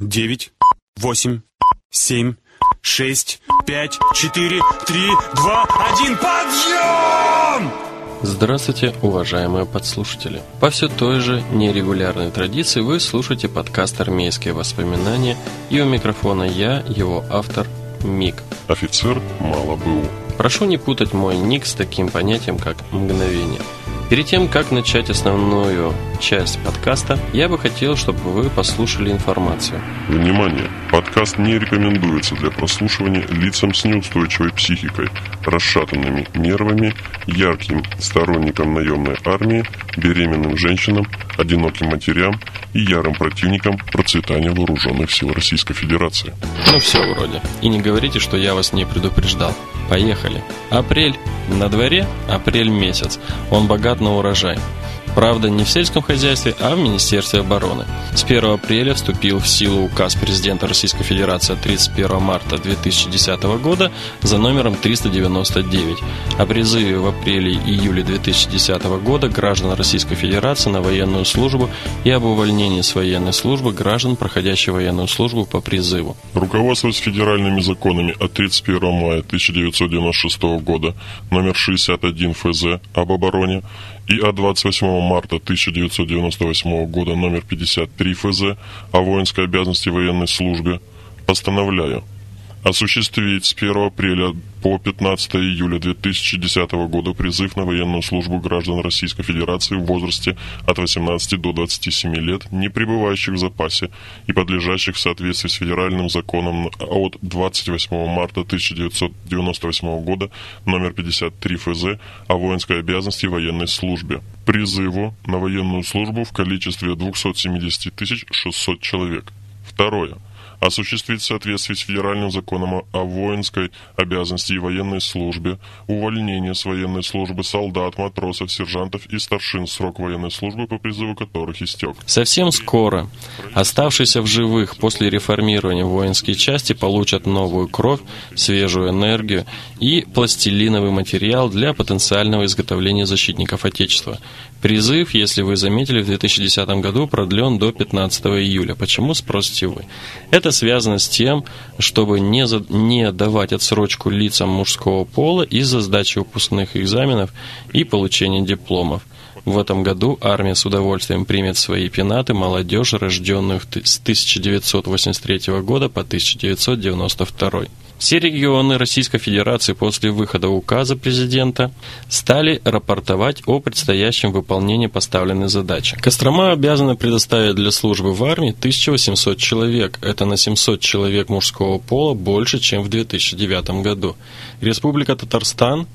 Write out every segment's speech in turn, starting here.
девять, восемь, семь, шесть, пять, четыре, три, два, один, подъем! Здравствуйте, уважаемые подслушатели! По все той же нерегулярной традиции вы слушаете подкаст «Армейские воспоминания» и у микрофона я, его автор, Мик. Офицер мало был. Прошу не путать мой ник с таким понятием, как «мгновение». Перед тем, как начать основную часть подкаста, я бы хотел, чтобы вы послушали информацию. Внимание! Подкаст не рекомендуется для прослушивания лицам с неустойчивой психикой, расшатанными нервами, ярким сторонникам наемной армии, беременным женщинам, одиноким матерям и ярым противникам процветания вооруженных сил Российской Федерации. Ну все вроде. И не говорите, что я вас не предупреждал. Поехали. Апрель. На дворе апрель месяц. Он богат на урожай. Правда, не в сельском хозяйстве, а в Министерстве обороны. С 1 апреля вступил в силу указ президента Российской Федерации 31 марта 2010 года за номером 399 о призыве в апреле и июле 2010 года граждан Российской Федерации на военную службу и об увольнении с военной службы граждан, проходящих военную службу по призыву. Руководствуясь федеральными законами от 31 мая 1996 года номер 61 ФЗ об обороне и от 28 марта 1998 года номер 53 ФЗ о воинской обязанности военной службе, постановляю осуществить с 1 апреля по 15 июля 2010 года призыв на военную службу граждан Российской Федерации в возрасте от 18 до 27 лет, не пребывающих в запасе и подлежащих в соответствии с федеральным законом от 28 марта 1998 года номер 53 ФЗ о воинской обязанности и военной службе. Призыву на военную службу в количестве 270 600 человек. Второе осуществить в соответствии с федеральным законом о воинской обязанности и военной службе, увольнение с военной службы солдат, матросов, сержантов и старшин, срок военной службы по призыву которых истек. Совсем скоро оставшиеся в живых после реформирования воинские части получат новую кровь, свежую энергию и пластилиновый материал для потенциального изготовления защитников Отечества. Призыв, если вы заметили, в 2010 году продлен до 15 июля. Почему, спросите вы? Это связано с тем, чтобы не, за, не давать отсрочку лицам мужского пола из-за сдачи выпускных экзаменов и получения дипломов. В этом году армия с удовольствием примет свои пенаты молодежи, рожденных с 1983 года по 1992. Все регионы Российской Федерации после выхода указа президента стали рапортовать о предстоящем выполнении поставленной задачи. Кострома обязана предоставить для службы в армии 1800 человек. Это на 700 человек мужского пола больше, чем в 2009 году. Республика Татарстан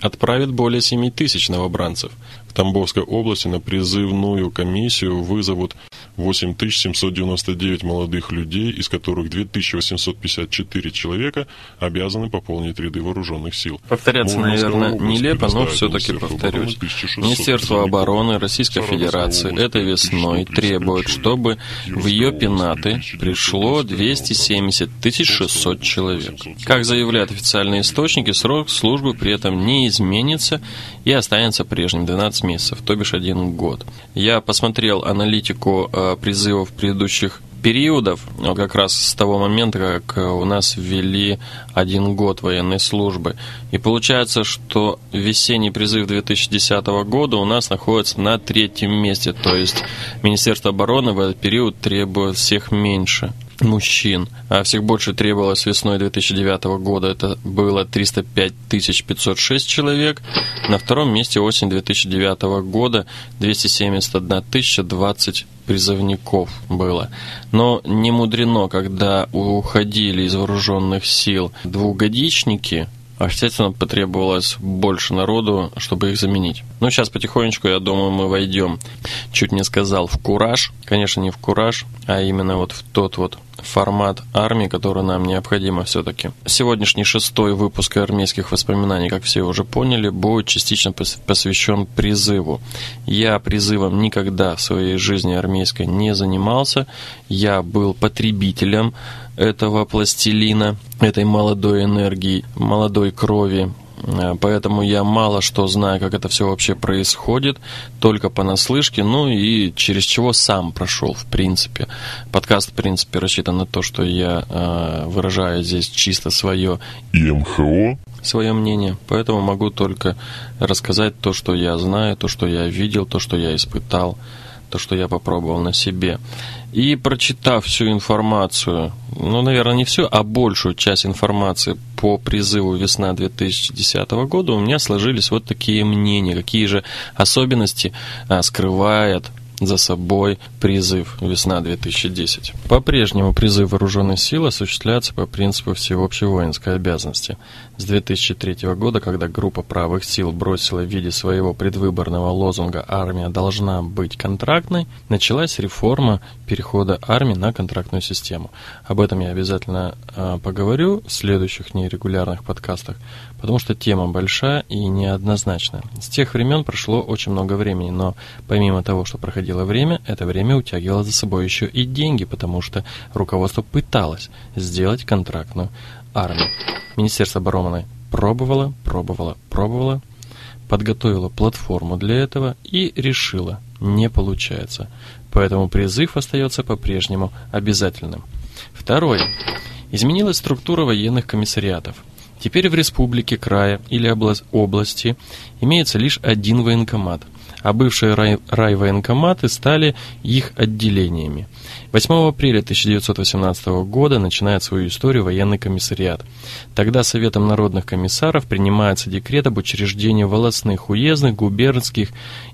отправит более 7 тысяч новобранцев. В Тамбовской области на призывную комиссию вызовут 8799 молодых людей, из которых 2854 человека обязаны пополнить ряды вооруженных сил. Повторяться, наверное, нелепо, но все-таки повторюсь. Министерство обороны Российской Федерации этой весной требует, чтобы в ее пенаты пришло 270 600 человек. Как заявляют официальные источники, срок службы при этом не изменится и останется прежним 12 месяцев, то бишь один год. Я посмотрел аналитику э, призывов предыдущих периодов, как раз с того момента, как у нас ввели один год военной службы. И получается, что весенний призыв 2010 года у нас находится на третьем месте, то есть Министерство обороны в этот период требует всех меньше мужчин, а всех больше требовалось весной 2009 года. Это было 305 506 человек. На втором месте осень 2009 года 271 020 призывников было. Но не мудрено, когда уходили из вооруженных сил двухгодичники, естественно, потребовалось больше народу, чтобы их заменить. Ну, сейчас потихонечку, я думаю, мы войдем, чуть не сказал, в кураж. Конечно, не в кураж, а именно вот в тот вот формат армии, который нам необходимо все-таки. Сегодняшний шестой выпуск армейских воспоминаний, как все уже поняли, будет частично посвящен призыву. Я призывом никогда в своей жизни армейской не занимался. Я был потребителем этого пластилина, этой молодой энергии, молодой крови, поэтому я мало что знаю, как это все вообще происходит, только понаслышке, ну и через чего сам прошел, в принципе. Подкаст, в принципе, рассчитан на то, что я э, выражаю здесь чисто свое ИМХО, свое мнение, поэтому могу только рассказать то, что я знаю, то, что я видел, то, что я испытал, то, что я попробовал на себе. И прочитав всю информацию, ну, наверное, не всю, а большую часть информации по призыву «Весна 2010 года», у меня сложились вот такие мнения, какие же особенности а, скрывает за собой призыв «Весна 2010». По-прежнему призыв вооруженных сил осуществляется по принципу всеобщей воинской обязанности. С 2003 года, когда группа правых сил бросила в виде своего предвыборного лозунга «Армия должна быть контрактной», началась реформа перехода армии на контрактную систему. Об этом я обязательно э, поговорю в следующих нерегулярных подкастах, потому что тема большая и неоднозначная. С тех времен прошло очень много времени, но помимо того, что проходило время, это время утягивало за собой еще и деньги, потому что руководство пыталось сделать контрактную армию. Министерство обороны пробовало, пробовало, пробовало, подготовило платформу для этого и решило, не получается. Поэтому призыв остается по-прежнему обязательным. Второе. Изменилась структура военных комиссариатов. Теперь в республике, края или области имеется лишь один военкомат, а бывшие рай, райвоенкоматы стали их отделениями. 8 апреля 1918 года начинает свою историю военный комиссариат. Тогда Советом народных комиссаров принимается декрет об учреждении волостных, уездных, губернских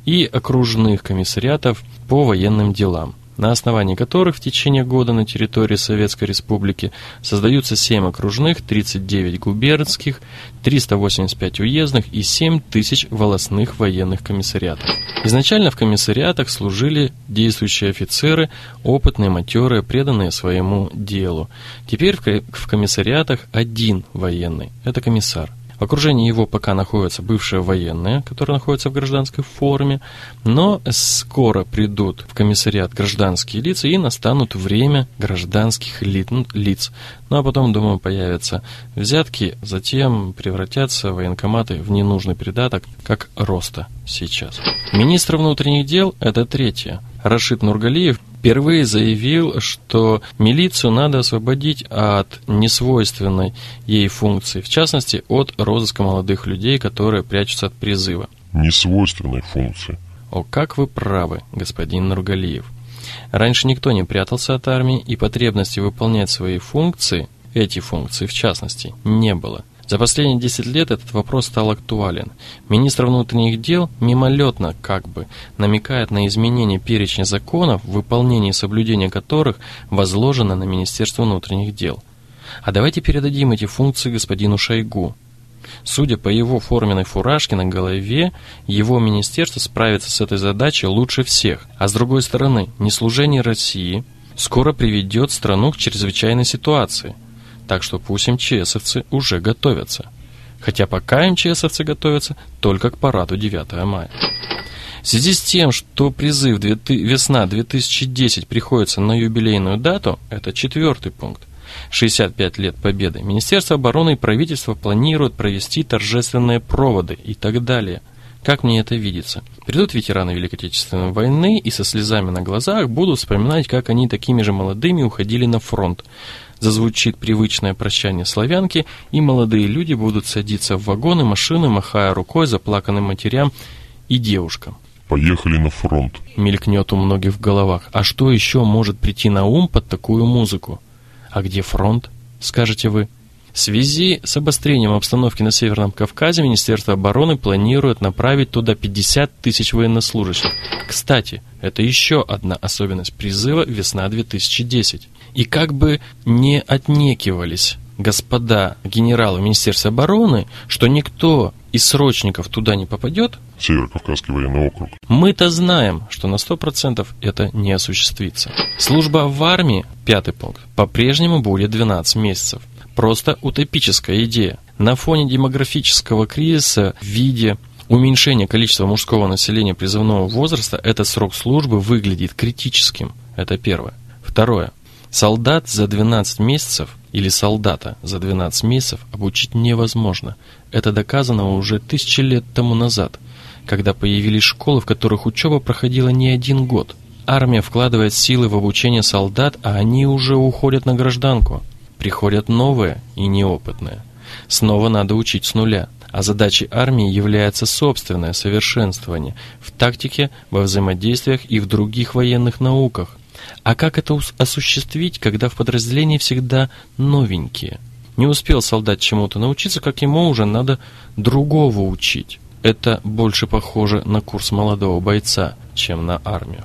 и окружных комиссариатов по военным делам на основании которых в течение года на территории Советской Республики создаются 7 окружных, 39 губернских, 385 уездных и 7 тысяч волостных военных комиссариатов. Изначально в комиссариатах служили действующие офицеры, опытные, матерые, преданные своему делу. Теперь в комиссариатах один военный – это комиссар – в окружении его пока находятся бывшие военные, которые находятся в гражданской форме, но скоро придут в комиссариат гражданские лица и настанут время гражданских лиц. Ну а потом, думаю, появятся взятки, затем превратятся военкоматы в ненужный придаток, как роста сейчас. Министр внутренних дел – это третье. Рашид Нургалиев впервые заявил, что милицию надо освободить от несвойственной ей функции, в частности, от розыска молодых людей, которые прячутся от призыва. Несвойственной функции. О, как вы правы, господин Нургалиев. Раньше никто не прятался от армии, и потребности выполнять свои функции, эти функции в частности, не было – за последние 10 лет этот вопрос стал актуален. Министр внутренних дел мимолетно, как бы, намекает на изменение перечня законов, выполнение и соблюдение которых возложено на Министерство внутренних дел. А давайте передадим эти функции господину Шойгу. Судя по его форменной фуражке на голове, его министерство справится с этой задачей лучше всех. А с другой стороны, неслужение России скоро приведет страну к чрезвычайной ситуации – так что пусть МЧСовцы уже готовятся. Хотя пока МЧСовцы готовятся только к параду 9 мая. В связи с тем, что призыв «Весна 2010» приходится на юбилейную дату, это четвертый пункт, 65 лет Победы, Министерство обороны и правительство планируют провести торжественные проводы и так далее. Как мне это видится? Придут ветераны Великой Отечественной войны и со слезами на глазах будут вспоминать, как они такими же молодыми уходили на фронт зазвучит привычное прощание славянки, и молодые люди будут садиться в вагоны, машины, махая рукой заплаканным матерям и девушкам. Поехали на фронт. Мелькнет у многих в головах. А что еще может прийти на ум под такую музыку? А где фронт, скажете вы? В связи с обострением обстановки на Северном Кавказе Министерство обороны планирует направить туда 50 тысяч военнослужащих. Кстати, это еще одна особенность призыва «Весна-2010». И как бы не отнекивались господа генералы Министерства обороны, что никто из срочников туда не попадет, Северо-Кавказский военный округ. Мы-то знаем, что на 100% это не осуществится. Служба в армии, пятый пункт, по-прежнему будет 12 месяцев. Просто утопическая идея. На фоне демографического кризиса в виде уменьшения количества мужского населения призывного возраста этот срок службы выглядит критическим. Это первое. Второе. Солдат за 12 месяцев или солдата за 12 месяцев обучить невозможно. Это доказано уже тысячи лет тому назад, когда появились школы, в которых учеба проходила не один год. Армия вкладывает силы в обучение солдат, а они уже уходят на гражданку. Приходят новые и неопытные. Снова надо учить с нуля. А задачей армии является собственное совершенствование в тактике, во взаимодействиях и в других военных науках. А как это осуществить, когда в подразделении всегда новенькие? Не успел солдат чему-то научиться, как ему уже надо другого учить. Это больше похоже на курс молодого бойца, чем на армию.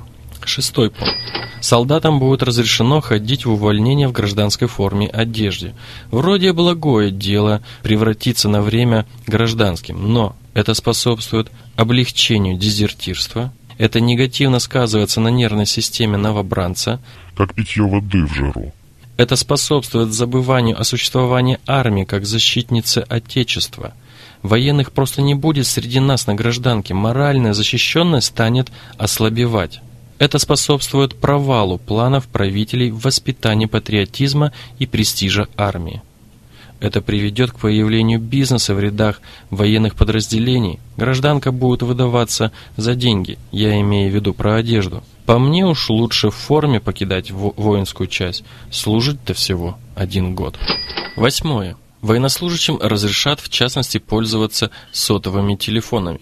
Шестой пункт. Солдатам будет разрешено ходить в увольнение в гражданской форме одежде. Вроде благое дело превратиться на время гражданским, но это способствует облегчению дезертирства, это негативно сказывается на нервной системе новобранца. Как питье воды в жару. Это способствует забыванию о существовании армии как защитницы Отечества. Военных просто не будет среди нас на гражданке, моральная защищенность станет ослабевать. Это способствует провалу планов правителей в воспитании патриотизма и престижа армии. Это приведет к появлению бизнеса в рядах военных подразделений. Гражданка будет выдаваться за деньги, я имею в виду про одежду. По мне уж лучше в форме покидать во воинскую часть. Служить-то всего один год. Восьмое. Военнослужащим разрешат в частности пользоваться сотовыми телефонами.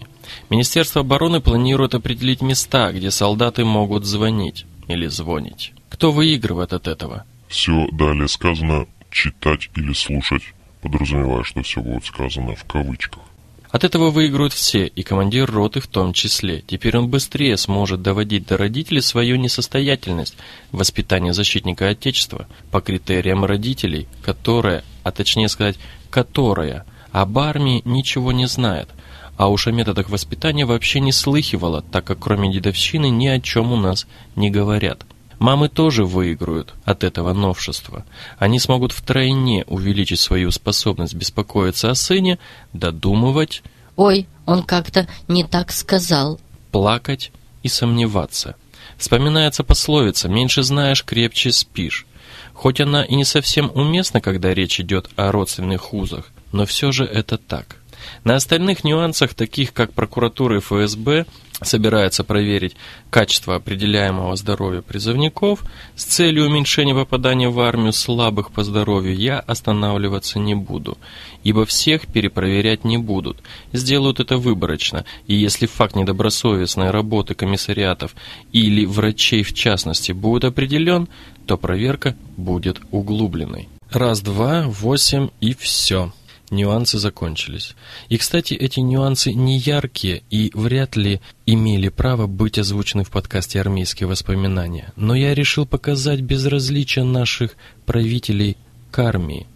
Министерство обороны планирует определить места, где солдаты могут звонить или звонить. Кто выигрывает от этого? Все далее сказано читать или слушать, подразумевая, что все будет сказано в кавычках. От этого выиграют все, и командир роты в том числе. Теперь он быстрее сможет доводить до родителей свою несостоятельность в воспитании защитника Отечества по критериям родителей, которая, а точнее сказать, которая об армии ничего не знает, а уж о методах воспитания вообще не слыхивала, так как кроме дедовщины ни о чем у нас не говорят. Мамы тоже выиграют от этого новшества. Они смогут втройне увеличить свою способность беспокоиться о сыне, додумывать... «Ой, он как-то не так сказал». Плакать и сомневаться. Вспоминается пословица «меньше знаешь, крепче спишь». Хоть она и не совсем уместна, когда речь идет о родственных узах, но все же это так. На остальных нюансах, таких как прокуратура и ФСБ, собирается проверить качество определяемого здоровья призывников с целью уменьшения попадания в армию слабых по здоровью, я останавливаться не буду, ибо всех перепроверять не будут. Сделают это выборочно, и если факт недобросовестной работы комиссариатов или врачей в частности будет определен, то проверка будет углубленной. Раз, два, восемь и все нюансы закончились. И, кстати, эти нюансы не яркие и вряд ли имели право быть озвучены в подкасте «Армейские воспоминания». Но я решил показать безразличие наших правителей к армии.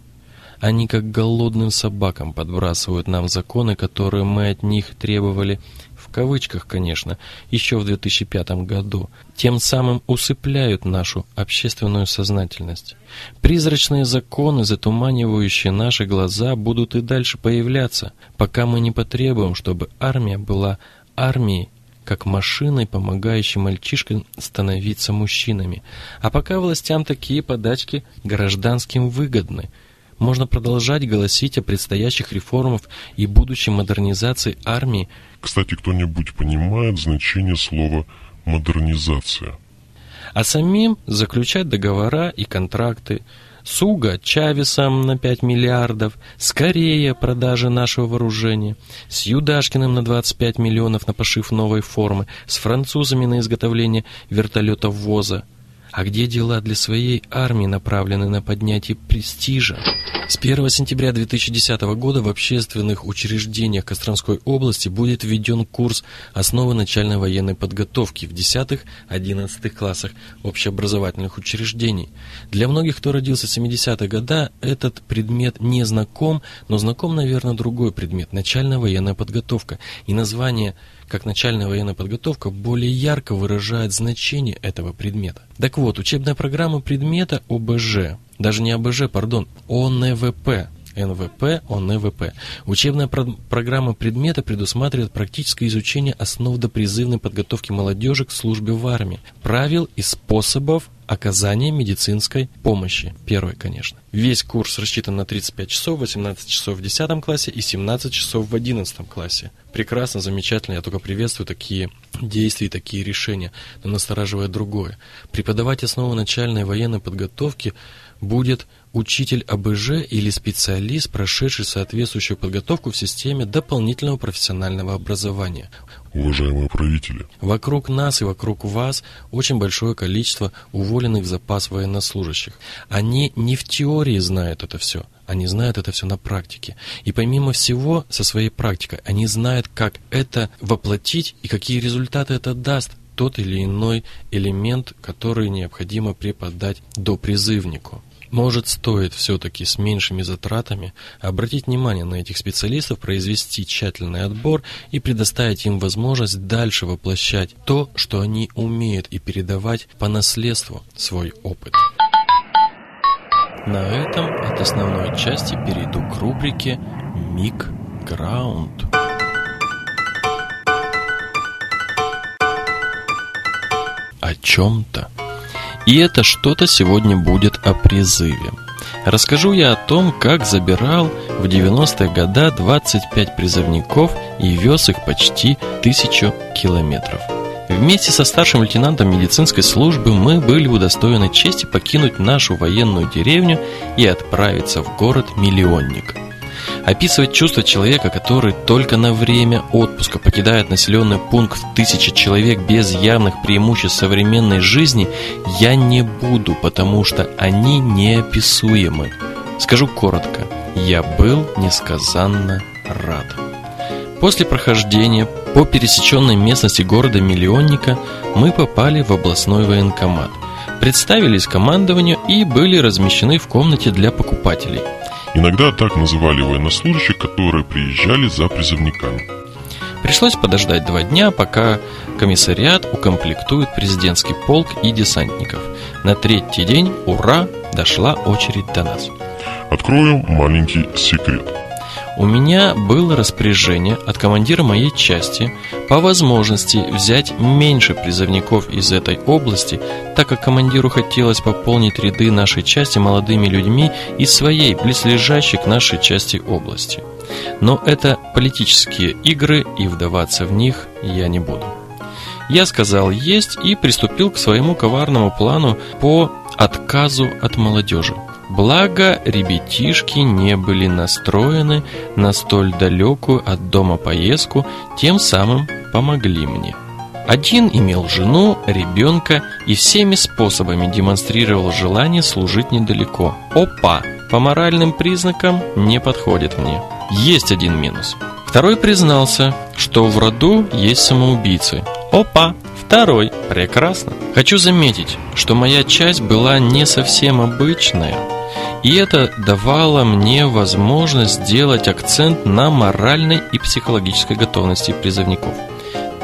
Они как голодным собакам подбрасывают нам законы, которые мы от них требовали кавычках, конечно, еще в 2005 году, тем самым усыпляют нашу общественную сознательность. Призрачные законы, затуманивающие наши глаза, будут и дальше появляться, пока мы не потребуем, чтобы армия была армией, как машиной, помогающей мальчишкам становиться мужчинами. А пока властям такие подачки гражданским выгодны – можно продолжать голосить о предстоящих реформах и будущей модернизации армии. Кстати, кто-нибудь понимает значение слова «модернизация»? А самим заключать договора и контракты с Уго Чавесом на 5 миллиардов, с Кореей продажи нашего вооружения, с Юдашкиным на 25 миллионов на пошив новой формы, с французами на изготовление вертолетов ВОЗа – а где дела для своей армии направлены на поднятие престижа? С 1 сентября 2010 года в общественных учреждениях Костромской области будет введен курс «Основы начальной военной подготовки» в 10-11 классах общеобразовательных учреждений. Для многих, кто родился в 70-е годы, этот предмет не знаком, но знаком, наверное, другой предмет – начальная военная подготовка. И название как начальная военная подготовка более ярко выражает значение этого предмета. Так вот, учебная программа предмета ОБЖ, даже не ОБЖ, пардон, ОНВП, НВП, ОНВП. Учебная про программа предмета предусматривает практическое изучение основ допризывной подготовки молодежи к службе в армии, правил и способов оказание медицинской помощи. Первый, конечно. Весь курс рассчитан на 35 часов, 18 часов в 10 классе и 17 часов в 11 классе. Прекрасно, замечательно, я только приветствую такие действия, такие решения, но настораживает другое. Преподавать основы начальной военной подготовки будет учитель АБЖ или специалист, прошедший соответствующую подготовку в системе дополнительного профессионального образования. Уважаемые правители, вокруг нас и вокруг вас очень большое количество уволенных в запас военнослужащих. Они не в теории знают это все, они знают это все на практике. И помимо всего, со своей практикой, они знают, как это воплотить и какие результаты это даст тот или иной элемент, который необходимо преподать до призывнику. Может, стоит все-таки с меньшими затратами обратить внимание на этих специалистов, произвести тщательный отбор и предоставить им возможность дальше воплощать то, что они умеют, и передавать по наследству свой опыт. На этом от основной части перейду к рубрике «Миг Граунд». О чем-то и это что-то сегодня будет о призыве. Расскажу я о том, как забирал в 90-е годы 25 призывников и вез их почти тысячу километров. Вместе со старшим лейтенантом медицинской службы мы были удостоены чести покинуть нашу военную деревню и отправиться в город-миллионник – Описывать чувства человека, который только на время отпуска покидает населенный пункт в тысячи человек без явных преимуществ современной жизни, я не буду, потому что они неописуемы. Скажу коротко, я был несказанно рад. После прохождения по пересеченной местности города-миллионника мы попали в областной военкомат, представились командованию и были размещены в комнате для покупателей – Иногда так называли военнослужащих, которые приезжали за призывниками. Пришлось подождать два дня, пока комиссариат укомплектует президентский полк и десантников. На третий день, ура, дошла очередь до нас. Открою маленький секрет. У меня было распоряжение от командира моей части по возможности взять меньше призывников из этой области, так как командиру хотелось пополнить ряды нашей части молодыми людьми из своей близлежащей к нашей части области. Но это политические игры, и вдаваться в них я не буду. Я сказал «есть» и приступил к своему коварному плану по отказу от молодежи. Благо, ребятишки не были настроены на столь далекую от дома поездку, тем самым помогли мне. Один имел жену, ребенка и всеми способами демонстрировал желание служить недалеко. Опа! По моральным признакам не подходит мне. Есть один минус. Второй признался, что в роду есть самоубийцы. Опа! Второй. Прекрасно. Хочу заметить, что моя часть была не совсем обычная. И это давало мне возможность сделать акцент на моральной и психологической готовности призывников.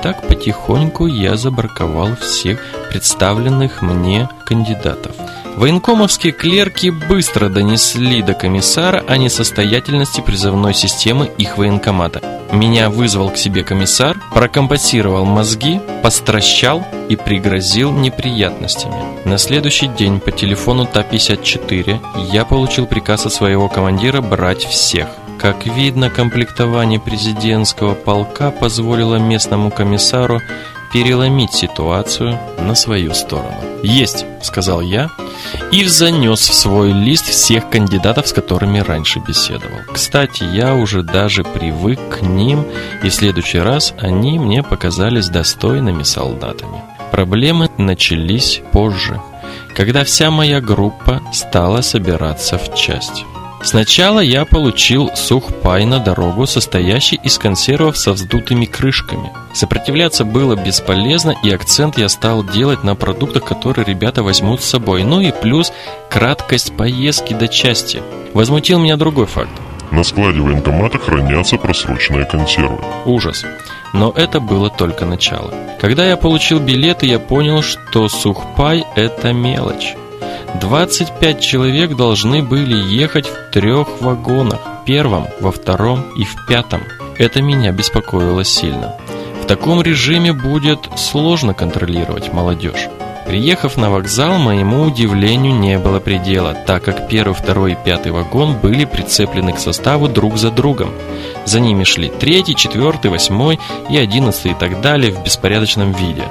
Так потихоньку я забраковал всех представленных мне кандидатов. Военкомовские клерки быстро донесли до комиссара о несостоятельности призывной системы их военкомата. Меня вызвал к себе комиссар, прокомпасировал мозги, постращал и пригрозил неприятностями. На следующий день по телефону Та-54 я получил приказ от своего командира брать всех. Как видно, комплектование президентского полка позволило местному комиссару переломить ситуацию на свою сторону. «Есть», — сказал я, и занес в свой лист всех кандидатов, с которыми раньше беседовал. Кстати, я уже даже привык к ним, и в следующий раз они мне показались достойными солдатами. Проблемы начались позже, когда вся моя группа стала собираться в часть. Сначала я получил сухпай на дорогу, состоящий из консервов со вздутыми крышками. Сопротивляться было бесполезно, и акцент я стал делать на продуктах, которые ребята возьмут с собой. Ну и плюс краткость поездки до части. Возмутил меня другой факт. На складе военкомата хранятся просроченные консервы. Ужас. Но это было только начало. Когда я получил билеты, я понял, что сухпай – это мелочь. 25 человек должны были ехать в трех вагонах. Первом, во втором и в пятом. Это меня беспокоило сильно. В таком режиме будет сложно контролировать молодежь. Приехав на вокзал, моему удивлению не было предела, так как первый, второй и пятый вагон были прицеплены к составу друг за другом. За ними шли третий, четвертый, восьмой и одиннадцатый и так далее в беспорядочном виде.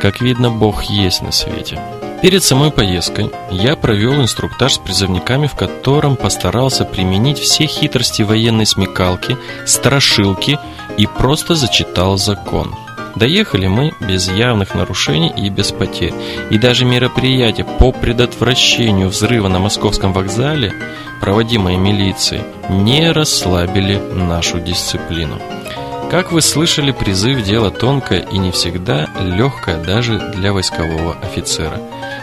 Как видно, Бог есть на свете. Перед самой поездкой я провел инструктаж с призывниками, в котором постарался применить все хитрости военной смекалки, страшилки и просто зачитал закон. Доехали мы без явных нарушений и без потерь. И даже мероприятия по предотвращению взрыва на московском вокзале, проводимые милицией, не расслабили нашу дисциплину. Как вы слышали, призыв – дело тонкое и не всегда легкое даже для войскового офицера.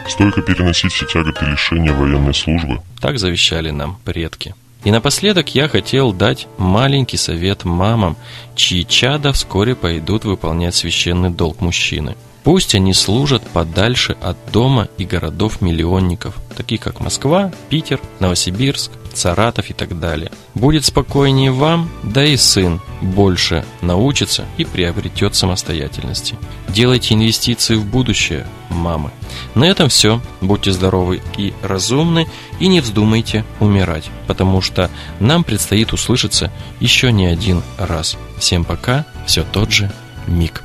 Стойко переносить все тяготы лишения военной службы. Так завещали нам предки. И напоследок я хотел дать маленький совет мамам, чьи чада вскоре пойдут выполнять священный долг мужчины. Пусть они служат подальше от дома и городов-миллионников, таких как Москва, Питер, Новосибирск, Саратов и так далее. Будет спокойнее вам, да и сын больше научится и приобретет самостоятельности. Делайте инвестиции в будущее, мамы. На этом все. Будьте здоровы и разумны, и не вздумайте умирать, потому что нам предстоит услышаться еще не один раз. Всем пока, все тот же Миг.